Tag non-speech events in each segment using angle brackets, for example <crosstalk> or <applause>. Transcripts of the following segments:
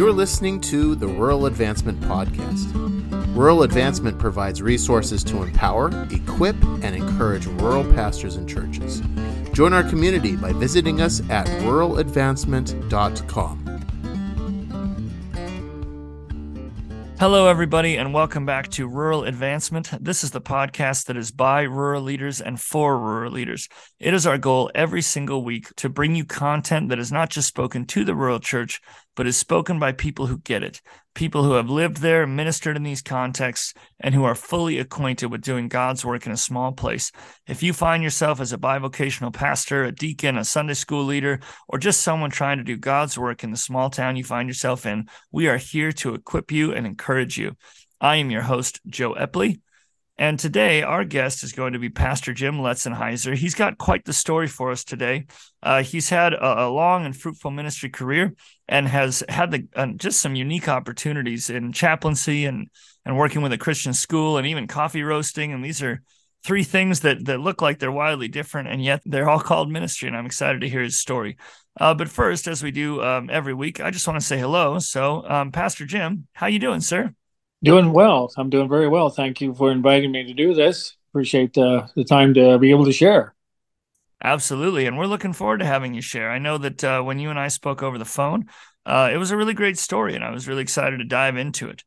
You're listening to the Rural Advancement Podcast. Rural Advancement provides resources to empower, equip, and encourage rural pastors and churches. Join our community by visiting us at ruraladvancement.com. Hello, everybody, and welcome back to Rural Advancement. This is the podcast that is by rural leaders and for rural leaders. It is our goal every single week to bring you content that is not just spoken to the rural church, but is spoken by people who get it, people who have lived there, ministered in these contexts, and who are fully acquainted with doing God's work in a small place. If you find yourself as a bivocational pastor, a deacon, a Sunday school leader, or just someone trying to do God's work in the small town you find yourself in, we are here to equip you and encourage you. I am your host, Joe Epley. And today, our guest is going to be Pastor Jim Loutzenhiser. He's got quite the story for us today. Uh, he's had a, a, long and fruitful ministry career and has had the, uh, just some unique opportunities in chaplaincy and, and working with a Christian school and even coffee roasting. And these are three things that, that look like they're wildly different, and yet they're all called ministry. And I'm excited to hear his story. Uh, but first, as we do um, every week, I just want to say hello. So, um, Pastor Jim, how you doing, sir? Doing well. I'm doing very well. Thank you for inviting me to do this. Appreciate the, the time to be able to share. Absolutely. And we're looking forward to having you share. I know that uh, when you and I spoke over the phone, uh, it was a really great story, and I was really excited to dive into it.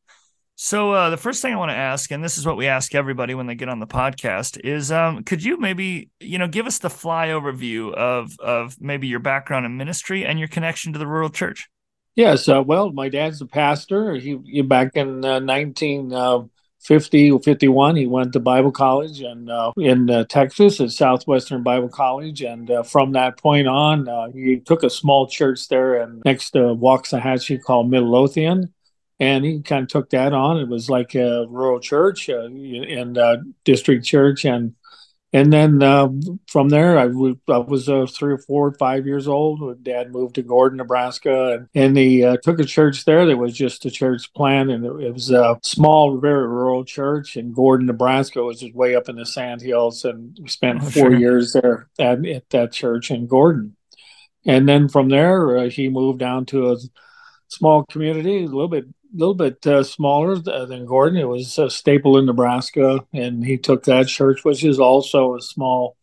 So, uh, the first thing I want to ask, and this is what we ask everybody when they get on the podcast, is um, could you maybe, you know, give us the fly overview of of maybe your background in ministry and your connection to the rural church? Yes, uh, well, my dad's a pastor. He, he back in uh, 1950 or 51, he went to Bible college and uh, in uh, Texas at Southwestern Bible College, and uh, from that point on, uh, he took a small church there and next to Waxahachie called Midlothian, and he kind of took that on. It was like a rural church and district church, and and then uh, from there, I, w- I was uh, three or four, five years old. Dad moved to Gordon, Nebraska, and, and he uh, took a church there that was just a church plant, and it, it, was a small, very rural church in Gordon, Nebraska, which is way up in the sandhills. And we spent oh, four sure. years there at, at, that church in Gordon. And then from there, uh, he moved down to a small community, a little bit little bit uh, smaller than Gordon. It was a Stapleton Nebraska, and he took that church, which is also a small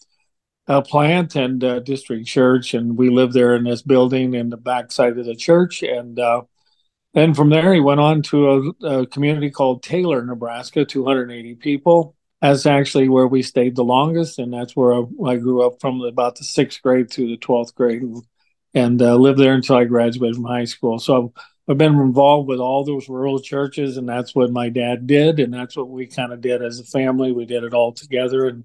uh, plant and uh, district church. And we lived there in this building in the backside of the church. And uh, then from there, he went on to a, a, community called Taylor, Nebraska, 280 people. That's actually where we stayed the longest, and that's where I, I grew up from about the sixth grade through the 12th grade and uh, lived there until I graduated from high school. So I've been involved with all those rural churches, and that's what my dad did, and that's what we kind of did as a family. We did it all together, and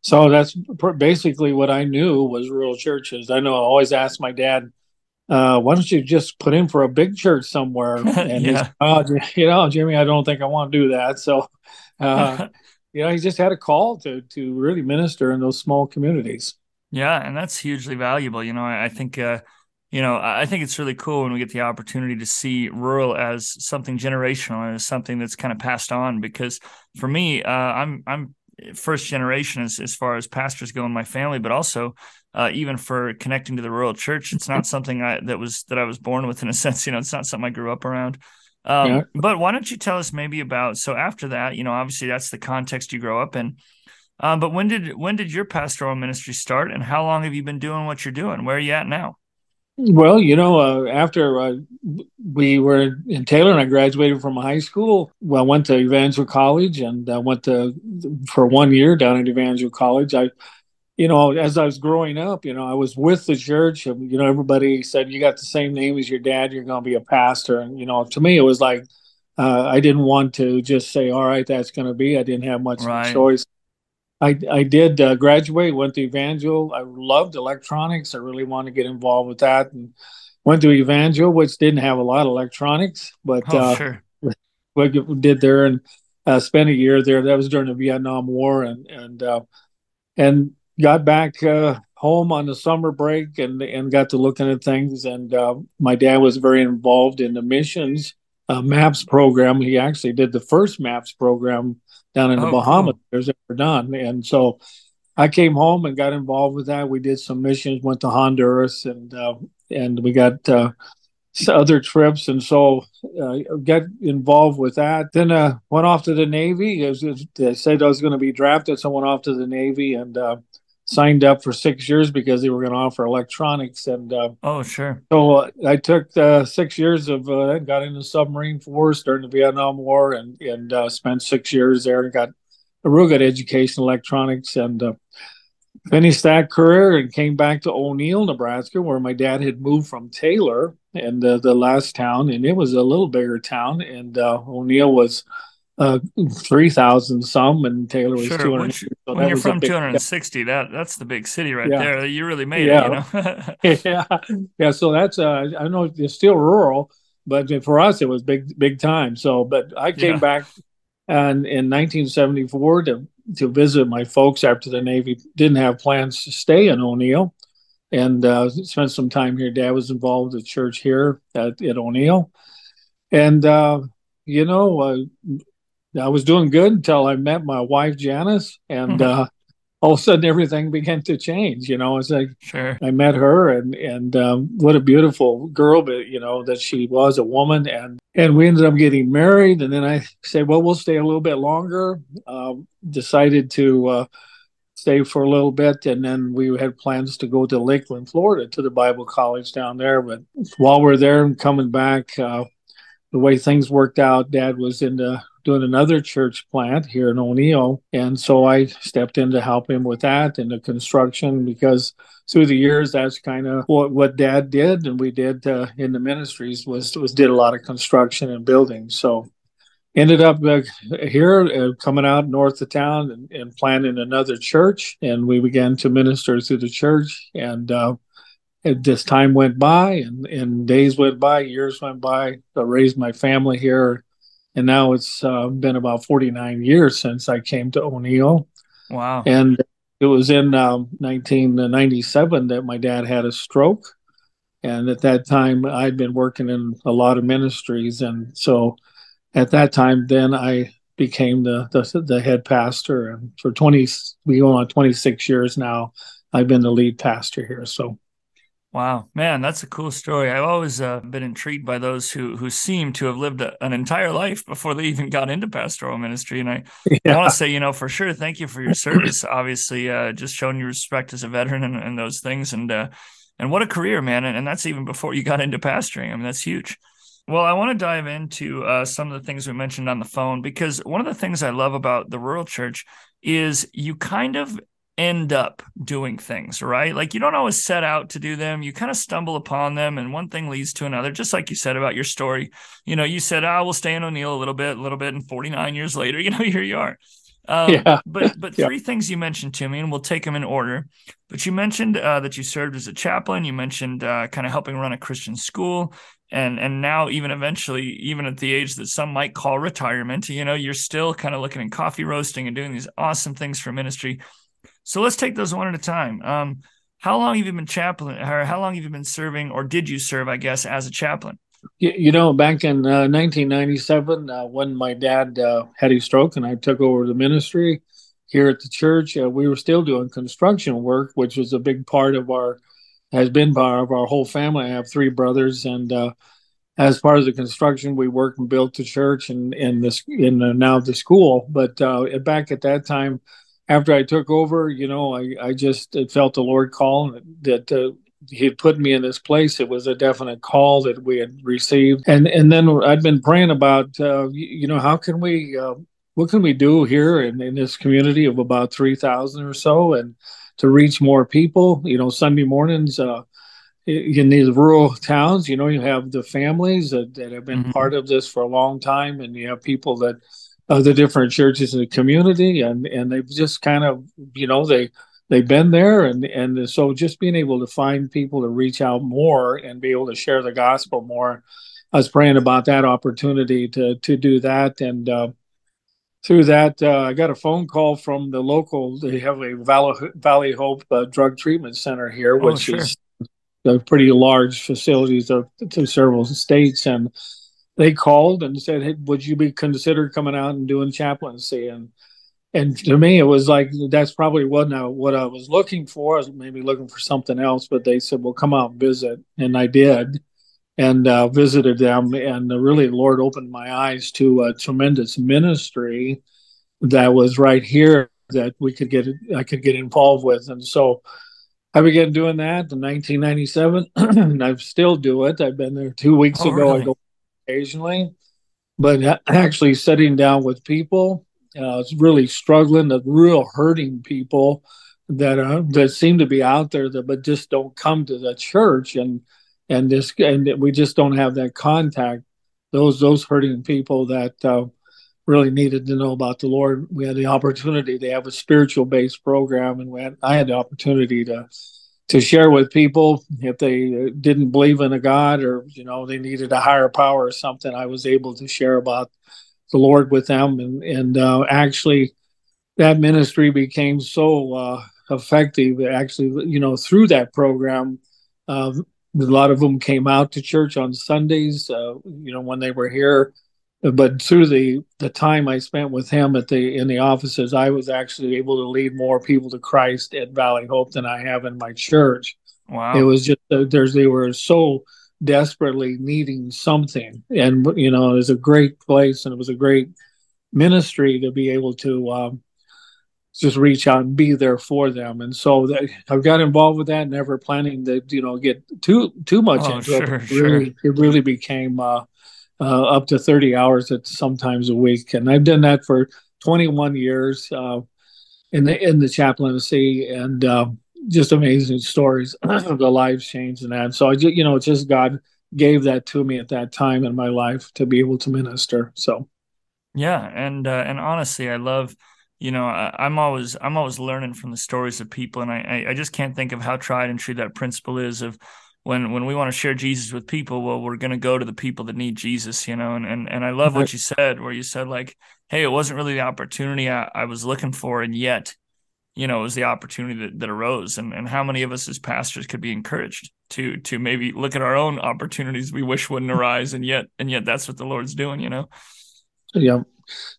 so that's basically what I knew was rural churches. I know I always asked my dad, uh, "Why don't you just put in for a big church somewhere?" <laughs> And yeah. he's, oh, you know, Jimmy, I don't think I want to do that. So, uh, <laughs> you know, he just had a call to to really minister in those small communities. Yeah, and that's hugely valuable. You know, I, I think. Uh, you know, I think it's really cool when we get the opportunity to see rural as something generational and as something that's kind of passed on. Because for me, uh, I'm I'm first generation as as far as pastors go in my family, but also uh, even for connecting to the rural church, it's not something I that was that I was born with in a <laughs> sense. You know, it's not something I grew up around. Um, yeah. But why don't you tell us maybe about so after that, you know, obviously that's the context you grow up in. Um, but when did when did your pastoral ministry start, and how long have you been doing what you're doing? Where are you at now? Well, you know, uh, after uh, we were in Taylor and I graduated from high school, well, I went to Evangel College and I went to for one year down at Evangel College. I, you know, as I was growing up, you know, I was with the church. and, You know, everybody said you got the same name as your dad, you're going to be a pastor. And you know, to me, it was like uh, I didn't want to just say, "All right, that's going to be." I didn't have much right. choice. I, I did uh, graduate, went to Evangel. I loved electronics. I really wanted to get involved with that and went to Evangel, which didn't have a lot of electronics, but oh, uh, sure. <laughs> we did there and uh, spent a year there. That was during the Vietnam War and, and, uh, and got back uh, home on the summer break and, and got to looking at things. And uh, my dad was very involved in the missions MAPS program. He actually did the first MAPS program down in the oh, Bahamas cool. there's ever done. And so I came home and got involved with that. We did some missions, went to Honduras, and uh, and we got uh, other trips, and so uh, got involved with that. Then uh, went off to the Navy. Was, they said I was going to be drafted, so I went off to the Navy and uh, signed up for six years because they were going to offer electronics. And uh, oh, sure. So uh, I took uh, six years of uh, got into submarine force during the Vietnam War and and uh, spent six years there and got a real good education electronics and uh, finished that career and came back to O'Neill, Nebraska, where my dad had moved from Taylor and uh, the last town, and it was a little bigger town, and uh, O'Neill was uh, three thousand some, and Taylor was sure. two hundred. So when you're from two hundred and sixty, that that's the big city right yeah. there. You really made yeah. it, you know. <laughs> <laughs> yeah, yeah. So that's uh, I know it's still rural, but for us it was big big time. So, but I came yeah. back and in 1974 to to visit my folks after the Navy. Didn't have plans to stay in O'Neill, and uh, spent some time here. Dad was involved with church here at, at O'Neill, and uh, you know, uh, I was doing good until I met my wife Janice, and mm-hmm. uh, all of a sudden everything <laughs> began to change. You know, it's like sure. I met her, and and um, what a beautiful girl, but you know that she was a woman, and and we ended up getting married. And then I said, well, we'll stay a little bit longer. Um, decided to uh, stay for a little bit, and then we had plans to go to Lakeland, Florida, to the Bible college down there. But while we're there and coming back. Uh, the way things worked out, Dad was into doing another church plant here in O'Neill. And so I stepped in to help him with that and the construction because through the years, that's kind of what, what dad did. And we did uh, in the ministries was, was did a lot of construction and building. So ended up uh, here uh, coming out north of town and, and, planting another church. And we began to minister through the church. And, uh, this time went by and, and days went by, years went by. I raised my family here and now it's uh, been about 49 years since I came to O'Neill. Wow. And it was in um, 1997 that my dad had a stroke. And at that time, I'd been working in a lot of ministries. And so at that time, then I became the, the, the head pastor. And for 20, we go on 26 years now, I've been the lead pastor here. So Wow, man, that's a cool story. I've always uh, been intrigued by those who who seem to have lived a, an entire life before they even got into pastoral ministry. And I, yeah. I want to say, you know, for sure, thank you for your service. Obviously, uh, just showing your respect as a veteran and, and those things, and uh, and what a career, man. And, and, that's even before you got into pastoring. I mean, that's huge. Well, I want to dive into uh, some of the things we mentioned on the phone because one of the things I love about the rural church is you kind of end up doing things, right? Like you don't always set out to do them. You kind of stumble upon them and one thing leads to another, just like you said about your story. You know, you said, I oh, will stay in O'Neill a little bit, a little bit, and 49 years later, <laughs> you know, here you are. Um, yeah. <laughs> But but yeah. three things you mentioned to me, and we'll take them in order. But you mentioned uh, that you served as a chaplain. You mentioned uh, kind of helping run a Christian school, and and now even eventually, even at the age that some might call retirement, you know, you're still kind of looking at coffee roasting and doing these awesome things for ministry. So let's take those one at a time. Um, how long have you been chaplain, or how long have you been serving, or did you serve, I guess, as a chaplain? You know, back in uh, 1997, uh, when my dad uh, had a stroke and I took over the ministry here at the church, uh, we were still doing construction work, which was a big part of our, has been part of our whole family. I have three brothers, and uh, as part of the construction, we worked and built the church and and this in now the school. But uh, back at that time, after I took over, you know, I, I just felt the Lord call that uh, He had put me in this place. It was a definite call that we had received, and and then I'd been praying about, uh, you, know, how can we, uh, what can we do here in, in this community of about three thousand or so, and to reach more people. You know, Sunday mornings. Uh, in these rural towns, you know, you have the families that, that have been mm-hmm. part of this for a long time, and you have people that the different churches in the community, and and they've just kind of you know they they've been there, and and so just being able to find people to reach out more and be able to share the gospel more. I was praying about that opportunity to to do that, and uh, through that, uh, I got a phone call from the local. They have a Valley, Valley Hope uh, Drug Treatment Center here, oh, which oh, sure. is a pretty large facilities of to several states, and they called and said, hey, "Would you be considered coming out and doing chaplaincy?" And and to me, it was like that's probably what I, what I was looking for. I was maybe looking for something else, but they said, "Well, come out and visit," and I did. and uh, visited them. And really, the Lord opened my eyes to a tremendous ministry that was right here that we could get I could get involved with. And so I began doing that in 1997, <clears throat> and I still do it. I've been there two weeks oh, ago. Really? I go occasionally, but actually sitting down with people, uh, really struggling, the real hurting people that are that seem to be out there that but just don't come to the church and and this and we just don't have that contact. Those those hurting people that uh, really needed to know about the lord. We had the opportunity to have a spiritual based program and had, i had the opportunity to to share with people if they didn't believe in a god or you know they needed a higher power or something i was able to share about the lord with them and and uh, actually that ministry became so uh, effective. Actually, you know, through that program, uh, a lot of them came out to church on Sundays. Uh, you know, when they were here, but through the the time I spent with him at the in the offices, I was actually able to lead more people to Christ at Valley Hope than I have in my church. Wow! It was just uh, there's they were so desperately needing something, and you know, it was a great place and it was a great ministry to be able to um, just reach out and be there for them. And so that, I've got involved with that, never planning to, you know, get too too much oh, into sure, it. Really, sure. it really became uh, uh, up to 30 hours at sometimes a week. And I've done that for 21 years uh, in the in the chaplaincy and uh, just amazing stories <clears throat> of the lives changed and that. So I just, you know, just God gave that to me at that time in my life to be able to minister. So yeah, and uh, and honestly, I love you know I, am always i'm always learning from the stories of people and I, I just can't think of how tried and true that principle is of when when we want to share jesus with people well we're going to go to the people that need jesus you know and and, and i love what you said where you said like hey it wasn't really the opportunity i, I was looking for and yet you know it was the opportunity that, that arose. And, and how many of us as pastors could be encouraged to to maybe look at our own opportunities we wish wouldn't arise and yet and yet that's what the lord's doing you know? Yeah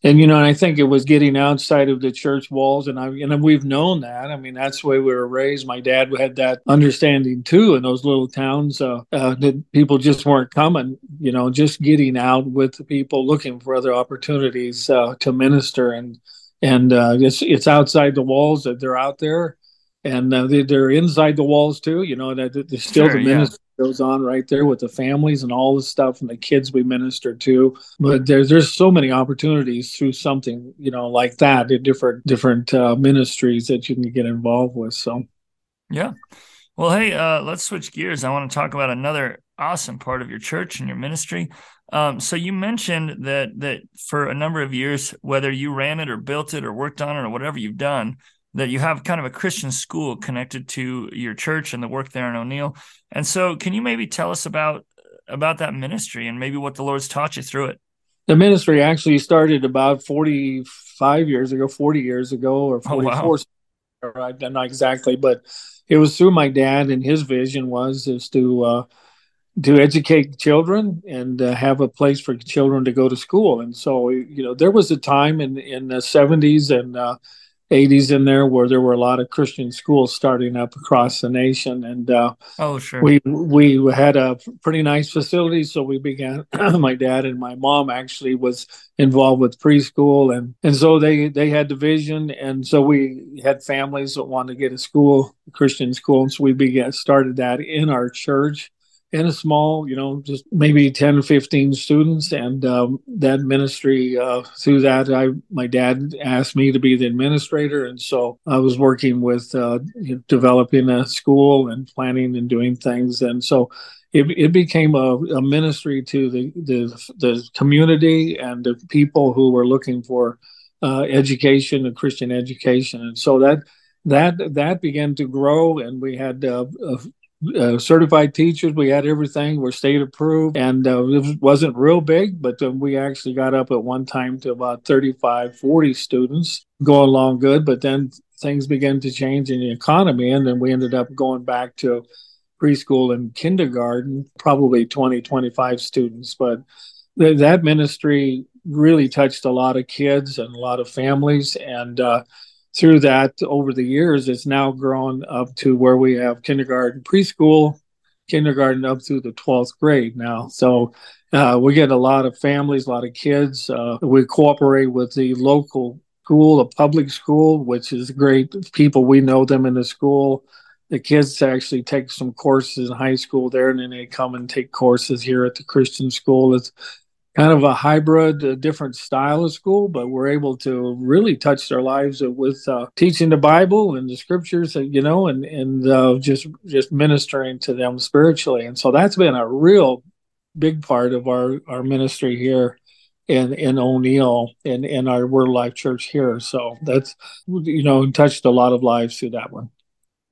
and you know, and I think it was getting outside of the church walls, and I and we've known that. I mean, that's the way we were raised. My dad had that understanding too in those little towns uh, uh, that people just weren't coming. You know, just getting out with the people, looking for other opportunities uh, to minister, and and uh, it's it's outside the walls that they're out there, and uh, they, are inside the walls too. You know, that there's still sure, the ministry. Yeah goes on right there with the families and all the stuff and the kids we minister to. But there's there's so many opportunities through something you know like that in different different uh, ministries that you can get involved with. So, yeah. Well, hey, uh, let's switch gears. I want to talk about another awesome part of your church and your ministry. Um, so you mentioned that that for a number of years, whether you ran it or built it or worked on it or whatever you've done, that you have kind of a Christian school connected to your church and the work there in O'Neill. And so, can you maybe tell us about about that ministry and maybe what the Lord's taught you through it? The ministry actually started about 45 years ago, 40 years ago, or 44. Oh, wow. I don't know exactly, but it was through my dad, and his vision was is to uh, to educate children and uh, have a place for children to go to school. And so, you know, there was a time in in the 70s and uh, 80s in there where there were a lot of Christian schools starting up across the nation. And uh, oh, sure. We, we had a pretty nice facility. So we began, <clears throat> my dad and my mom actually was involved with preschool. And, and so they, they had division. And so we had families that wanted to get a school, a Christian school. And so we began, started that in our church in a small, you know, just maybe 10 or 15 students. And um, that ministry, uh, through that, I my dad asked me to be the administrator. And so I was working with uh, developing a school and planning and doing things. And so it, it became a, a ministry to the, the, the community and the people who were looking for uh, education and Christian education. And so that that that began to grow and we had uh, uh, certified teachers. We had everything. We're state approved, and uh, it wasn't real big, but uh, we actually got up at one time to about 35, 40 students, going along good. But then things began to change in the economy, and then we ended up going back to preschool and kindergarten, probably 20, 25 students. But th- that ministry really touched a lot of kids and a lot of families, and uh, through that over the years, it's now grown up to where we have kindergarten, preschool, kindergarten up through the 12th grade now. So uh, we get a lot of families, a lot of kids. Uh, we cooperate with the local school, a public school, which is great. People, we know them in the school. The kids actually take some courses in high school there, and then they come and take courses here at the Christian school. It's kind of a hybrid, a different style of school, but we're able to really touch their lives with uh, teaching the Bible and the scriptures, uh, you know, and and uh, just just ministering to them spiritually. And so that's been a real big part of our our ministry here in in O'Neill and in our Word Life Church here. So that's you know touched a lot of lives through that one.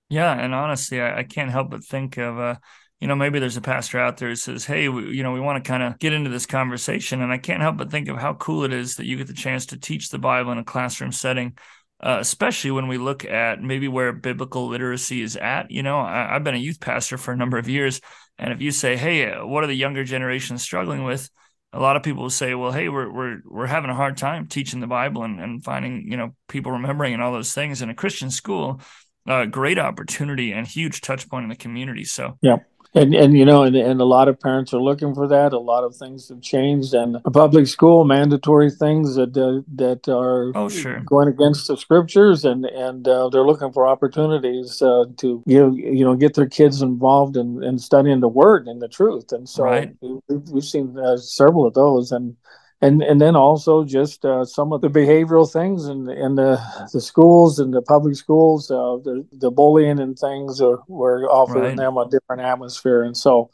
Yeah, and honestly, I, I can't help but think of uh, you know, maybe there's a pastor out there who says, Hey, we, you know, we want to kind of get into this conversation. And I can't help but think of how cool it is that you get the chance to teach the Bible in a classroom setting, uh, especially when we look at maybe where biblical literacy is at. You know, I, have been a youth pastor for a number of years. And if you say, Hey, uh, what are the younger generations struggling with? A lot of people will say, well, hey, we're, we're, we're having a hard time teaching the Bible and, and finding, you know, people remembering and all those things in a Christian school. Uh, great opportunity and huge touch point in the community. So, yeah and and you know and, and a lot of parents are looking for that a lot of things have changed and public school mandatory things that uh, that are oh, sure. going against the scriptures and and uh, they're looking for opportunities uh, to you you know get their kids involved in, in studying the word and the truth and so right. we've, we've seen uh, several of those and and and then also just uh, some of the behavioral things in in the the schools and the public schools, uh, the the bullying and things are we're offering right. them a different atmosphere, and so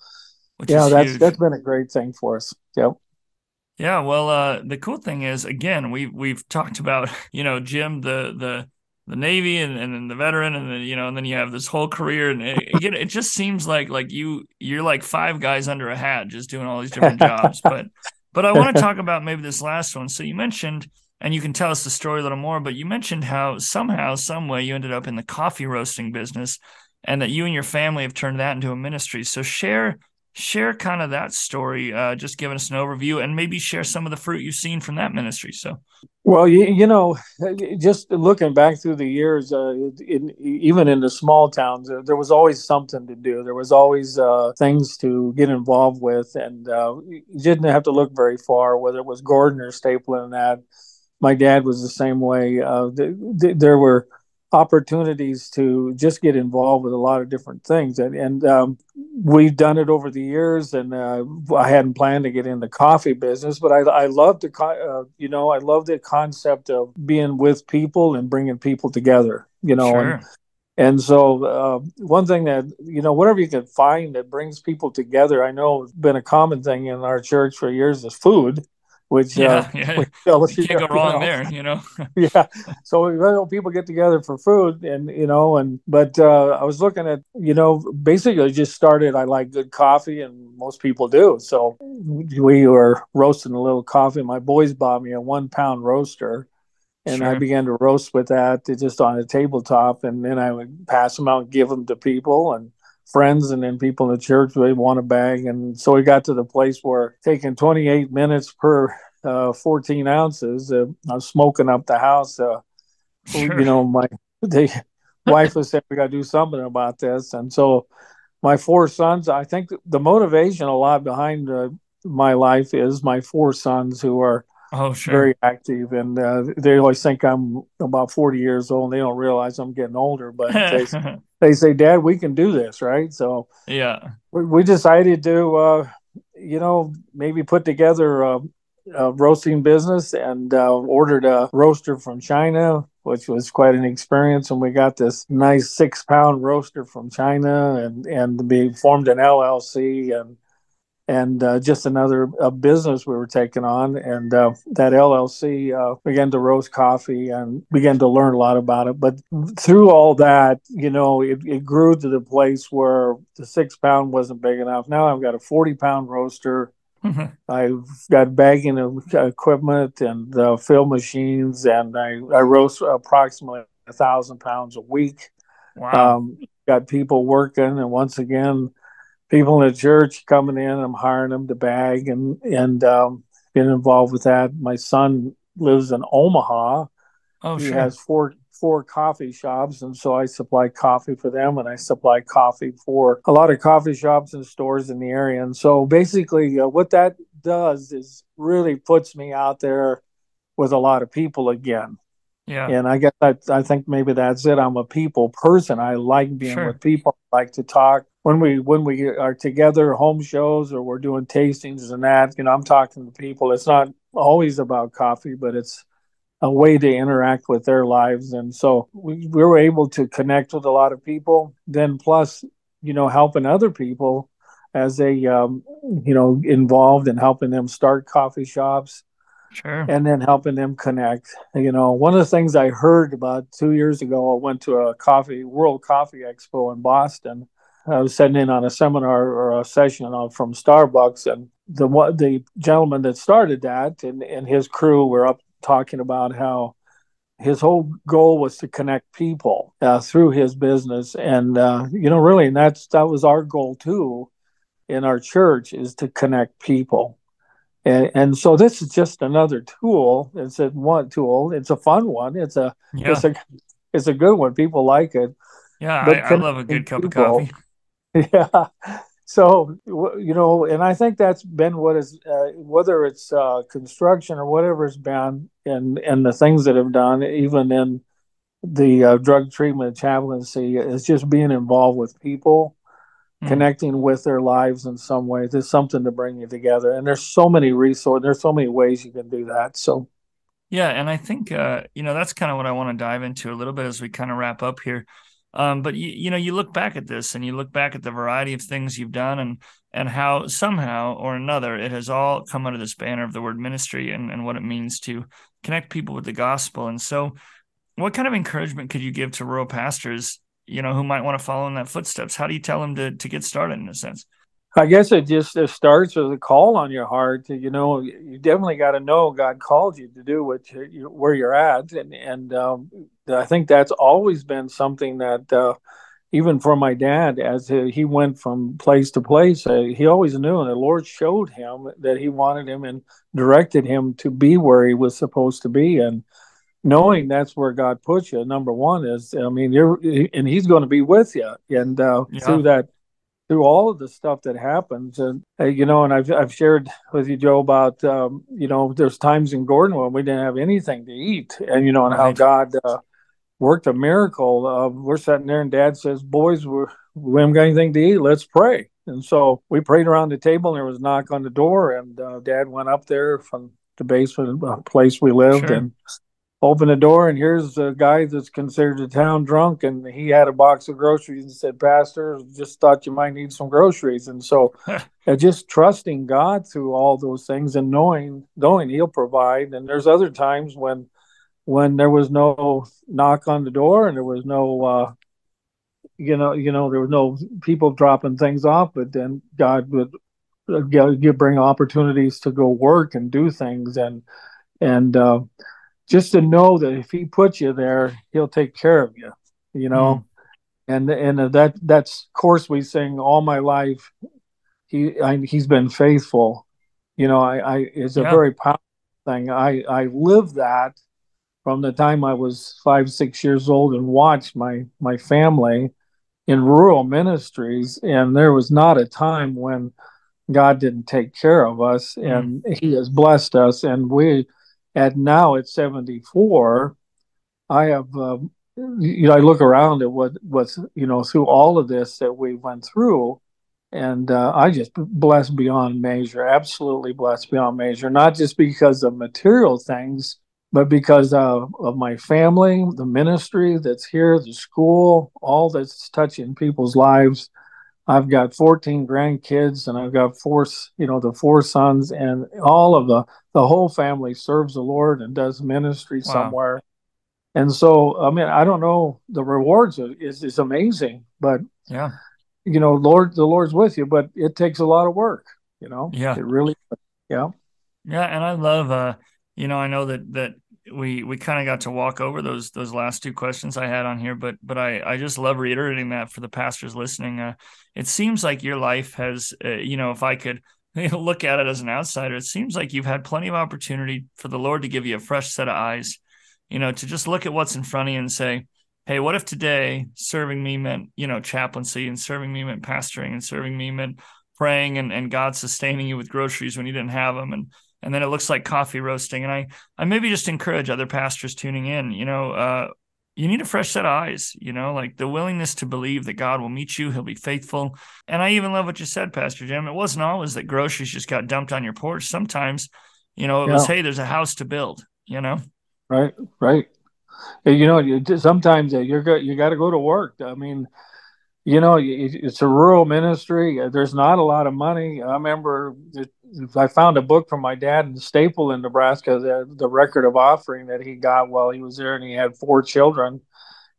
Which yeah, that's huge. that's been a great thing for us. Yep. Yeah, well, uh, the cool thing is, again, we we've <laughs> talked about, you know, Jim, the the the Navy and, and then the veteran and then you know and then you have this whole career and it, it, it just seems like like you you're like five guys under a hat just doing all these different <laughs> jobs but but I want to <laughs> talk about maybe this last one. So you mentioned, and you can tell us the story a little more, but you mentioned how somehow, some way you ended up in the coffee roasting business and that you and your family have turned that into a ministry. So share share kind of that story, uh, just giving us an overview and maybe share some of the fruit you've seen from that ministry. So, well, you, you know, just looking back through the years, uh, in, even in the small towns, uh, there was always something to do. There was always uh, things to get involved with, and uh, you didn't have to look very far, whether it was Gordon or Stapleton. That my dad was the same way. Uh, th- th- there were opportunities to just get involved with a lot of different things and, and um, we've done it over the years and uh, i hadn't planned to get in the coffee business but i, I love the uh, you know i love the concept of being with people and bringing people together you know sure. and, and so uh, one thing that you know whatever you can find that brings people together i know it's been a common thing in our church for years is food which yeah, uh, <laughs> yeah. Which, you can't go <laughs> wrong there, you know. <laughs> yeah, so people get together for food, and you know, and but uh, I was looking at, you know, basically just started. I like good coffee, and most people do. So we were roasting a little coffee. My boys bought me a one pound roaster, and sure. I began to roast with that just on a tabletop, and then I would pass them out and give them to people, and friends and then people in the church they want a bag and so we got to the place where taking 28 minutes per uh, 14 ounces uh, i was smoking up the house uh, sure. you know my <laughs> the wife was saying we got to do something about this and so my four sons i think the motivation a lot behind uh, my life is my four sons who are Oh, sure. Very active, and uh, they always think I'm about 40 years old. And they don't realize I'm getting older, but they, <laughs> they say, "Dad, we can do this, right?" So yeah, we, we decided to, uh, you know, maybe put together a, a roasting business and uh, ordered a roaster from China, which was quite an experience. And we got this nice six pound roaster from China, and and we formed an LLC and and uh, just another uh, business we were taking on. And uh, that LLC uh, began to roast coffee and began to learn a lot about it. But through all that, you know, it, it grew to the place where the six pound wasn't big enough. Now I've got a 40 pound roaster. Mm-hmm. I've got bagging equipment and uh, fill machines, and I, I roast approximately a thousand pounds a week. Wow. Um, got people working, and once again, people in the church coming in. I'm hiring them to bag and and um, getting involved with that. My son lives in Omaha. Oh, he sure. has four four coffee shops, and so I supply coffee for them, and I supply coffee for a lot of coffee shops and stores in the area. And so basically, uh, what that does is really puts me out there with a lot of people again. Yeah. And I guess I, I think maybe that's it. I'm a people person. I like being sure. with people. I like to talk. When we when we are together, home shows or we're doing tastings and that, you know, I'm talking to people. It's not always about coffee, but it's a way to interact with their lives. And so we, we were able to connect with a lot of people. Then plus, you know, helping other people as they um, you know involved in helping them start coffee shops Sure. And then helping them connect. You know, one of the things I heard about two years ago, I went to a coffee World Coffee Expo in Boston. I was sitting in on a seminar or a session from Starbucks, and the the gentleman that started that and, and his crew were up talking about how his whole goal was to connect people uh, through his business, and uh, you know, really, and that's that was our goal too in our church is to connect people and, and so this is just another tool. It's a one tool. It's a fun one. It's a yeah. it's a it's a good one. People like it. Yeah, I, I, love a good cup people, of coffee. <laughs> Yeah. So you know, and I think that's been what is uh, whether it's uh, construction or whatever it's been, and and the things that have done, even in the uh, drug treatment chaplaincy, is just being involved with people mm. connecting with their lives in some way. There's something to bring you together. And there's so many resources, there's so many ways you can do that. So, yeah. And I think, uh, you know, that's kind of what I want to dive into a little bit as we kind of wrap up here. Um, but you, you know, you look back at this and you look back at the variety of things you've done and and how somehow or another it has all come under this banner of the word ministry and, and what it means to connect people with the gospel. And so what kind of encouragement could you give to rural pastors you know, who might want to follow in that footsteps? How do you tell them to, to get started in a sense? I guess it just it starts with a call on your heart. You know, you definitely got to know God called you to do what you, where you're at, and and um, I think that's always been something that uh, even for my dad, as he went from place to place, uh, he always knew, and the Lord showed him that He wanted him and directed him to be where he was supposed to be, and knowing that's where God puts you. Number one is, I mean, you're, and He's going to be with you, and uh, yeah. through that, through all of the stuff that happens, and uh, you know, and I've I've shared with you, Joe, about um, you know, there's times in Gordon when we didn't have anything to eat, and you know, and right. how God. Uh, worked a miracle. Uh, we're sitting there, and Dad says, "Boys, we're, we haven't got anything to eat. Let's pray." And so we prayed around the table, and there was a knock on the door, and uh, Dad went up there from the basement, place we lived, sure. and open the door and here's a guy that's considered a town drunk and he had a box of groceries and said pastor just thought you might need some groceries. And so <laughs> uh, just trusting god through all those things and knowing knowing he'll provide. And there's other times when when there was no knock on the door and there was no uh you know you know there was no people dropping things off but then god would uh, bring opportunities to go work and do things. And and uh just to know that if he puts you there, he'll take care of you, you know. Mm. And and that that's course we sing all my life. He I, he's been faithful, you know. I, I it's a yeah. very powerful thing. I I live that from the time I was five six years old and watched my my family in rural ministries, and there was not a time when God didn't take care of us, mm. and He has blessed us, and we and now at 74 i have um, you know i look around at what what's you know through all of this that we went through. And uh, i just blessed beyond measure absolutely blessed beyond measure not just because of material things but because of my family the ministry that's here the school all that's touching people's lives I've got 14 grandkids and I've got four, you know, the four sons and all of the, the whole family serves the Lord and does ministry wow. somewhere. And so, I mean, I don't know, the rewards is, is amazing, but yeah, you know, Lord, the Lord's with you, but it takes a lot of work, you know, yeah, it really, yeah. Yeah. And I love, uh, you know, I know that, that we we kind of got to walk over those those last two questions I had on here, but but I I just love reiterating that for the pastors listening. Uh, it seems like your life has, uh, you know, if I could <laughs> look at it as an outsider, it seems like you've had plenty of opportunity for the Lord to give you a fresh set of eyes you know, to just look at what's in front of you and say, hey, what if today serving me meant, you know, chaplaincy and serving me meant pastoring and serving me meant praying and, and God sustaining you with groceries when you didn't have them. And, and then it looks like coffee roasting. And I, I maybe just encourage other pastors tuning in, you know, uh, you need a fresh set of eyes, you know, like the willingness to believe that God will meet you, he'll be faithful. And I even love what you said, Pastor Jim. It wasn't always that groceries just got dumped on your porch. Sometimes, you know, it yeah. was, hey, there's a house to build, you know? Right, right. You know, sometimes uh, you're go, you got to go to work. I mean, you know, it's a rural ministry. There's not a lot of money. I remember I found a book from my dad in Stapleton Nebraska, the, the record of offering that he got while he was there, and he had four children.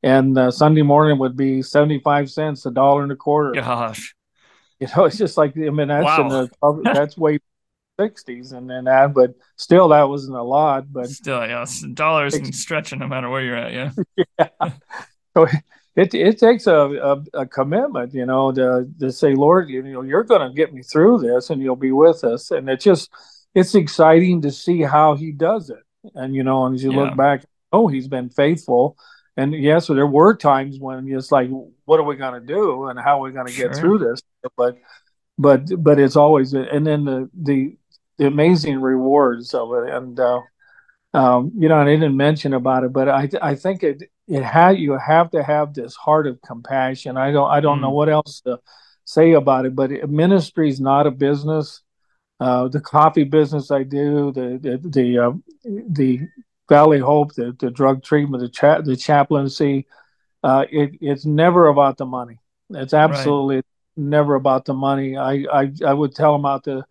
And uh, Sunday morning would be 75 cents, a dollar and a quarter. Gosh. You know, <laughs> it's just like, I mean, that's, wow. the, that's way 60s and then that, but still, that wasn't a lot. But still, yeah, dollars and stretching no matter where you're at. Yeah. <laughs> yeah. So it, it takes a, a, a, commitment, you know, to, to say, Lord, you know, you're going to get me through this and you'll be with us. And it's just, it's exciting to see how he does it. And, you know, and as you yeah. look back, oh, he's been faithful. And yes, so there were times when it's like, what are we going to do and how are we going to get through this? But, but, but it's always, and then the, the, the amazing rewards of it. And, uh, um, you know, I didn't mention about it, but I, I think it, it had you have to have this heart of compassion. I don't I don't mm. know what else to say about it, but ministry is not a business. Uh, the coffee business I do, the the the, uh, the Valley Hope, the, the drug treatment, the cha- the chaplaincy, uh, it, it's never about the money. It's absolutely right. never about the money. I, I I would tell them out the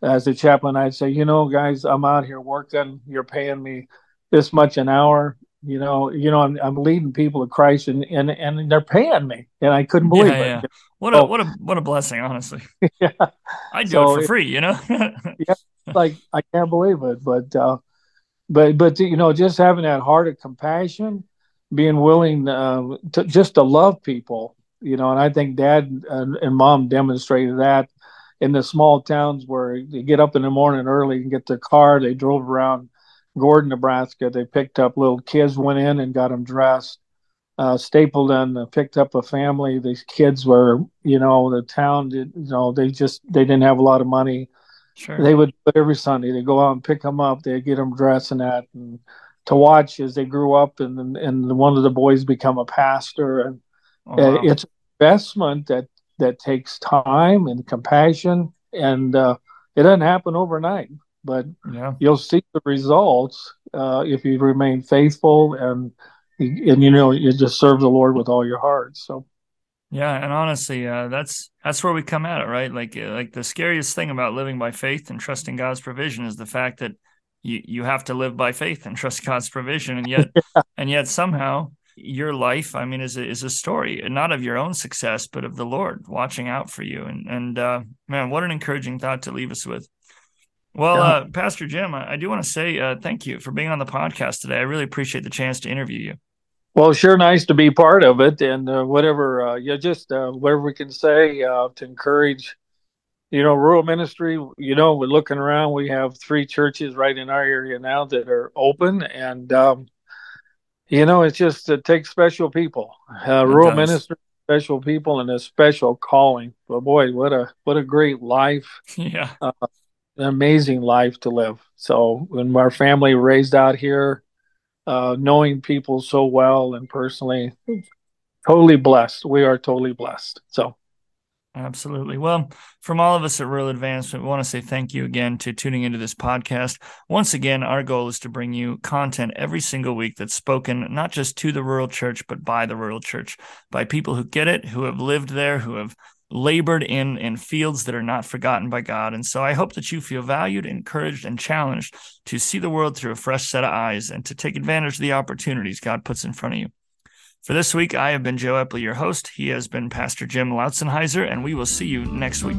as a chaplain, I'd say, you know, guys, I'm out here working. You're paying me this much an hour you know, you know, I'm, I'm leading people to Christ, and and and they're paying me, and I couldn't believe yeah, yeah. it. What a what a what a blessing, honestly. <laughs> yeah, I do so it for free, you know. <laughs> yeah, like I can't believe it, but uh, but but you know, just having that heart of compassion, being willing uh, to just to love people, you know, and I think Dad and, and Mom demonstrated that in the small towns where they get up in the morning early and get their car, they drove around Gordon, Nebraska. They picked up little kids, went in and got them dressed. Uh, Stapleton uh, picked up a family. These kids were, you know, the town did, you know, they just they didn't have a lot of money. Sure. They would every Sunday they go out and pick them up. They get them dressed and that, and to watch as they grew up, and and one of the boys become a pastor, and oh, wow. it's investment that that takes time and compassion, and uh, it doesn't happen overnight but yeah. you'll see the results uh, if you remain faithful and and you know you just serve the Lord with all your heart. So. Yeah, and honestly, uh, that's that's where we come at it, right? Like uh, like the scariest thing about living by faith and trusting God's provision is the fact that you you have to live by faith and trust God's provision, and yet <laughs> yeah. and yet somehow your life, I mean, is a, is a story not of your own success, but of the Lord watching out for you. And and uh, man, what an encouraging thought to leave us with. Well, yeah. uh, Pastor Jim, I, I do want to say uh, thank you for being on the podcast today. I really appreciate the chance to interview you. Well, sure, nice to be part of it, and uh, whatever, uh, yeah, just uh, whatever we can say uh, to encourage, you know, rural ministry. You know, we're looking around. We have three churches right in our area now that are open, and um, you know, it's just it takes special people. Uh, rural ministry, special people, and a special calling. But boy, what a what a great life! <laughs> Yeah, uh, an amazing life to live. So when our family raised out here, uh, knowing people so well and personally, totally blessed. We are totally blessed. So. Absolutely. Well, from all of us at Rural Advancement, we want to say thank you again to tuning into this podcast. Once again, our goal is to bring you content every single week that's spoken not just to the rural church, but by the rural church, by people who get it, who have lived there, who have labored in in fields that are not forgotten by God. And so I hope that you feel valued, encouraged, and challenged to see the world through a fresh set of eyes and to take advantage of the opportunities God puts in front of you. For this week, I have been Joe Epley, your host. He has been Pastor Jim Loutzenhiser, and we will see you next week.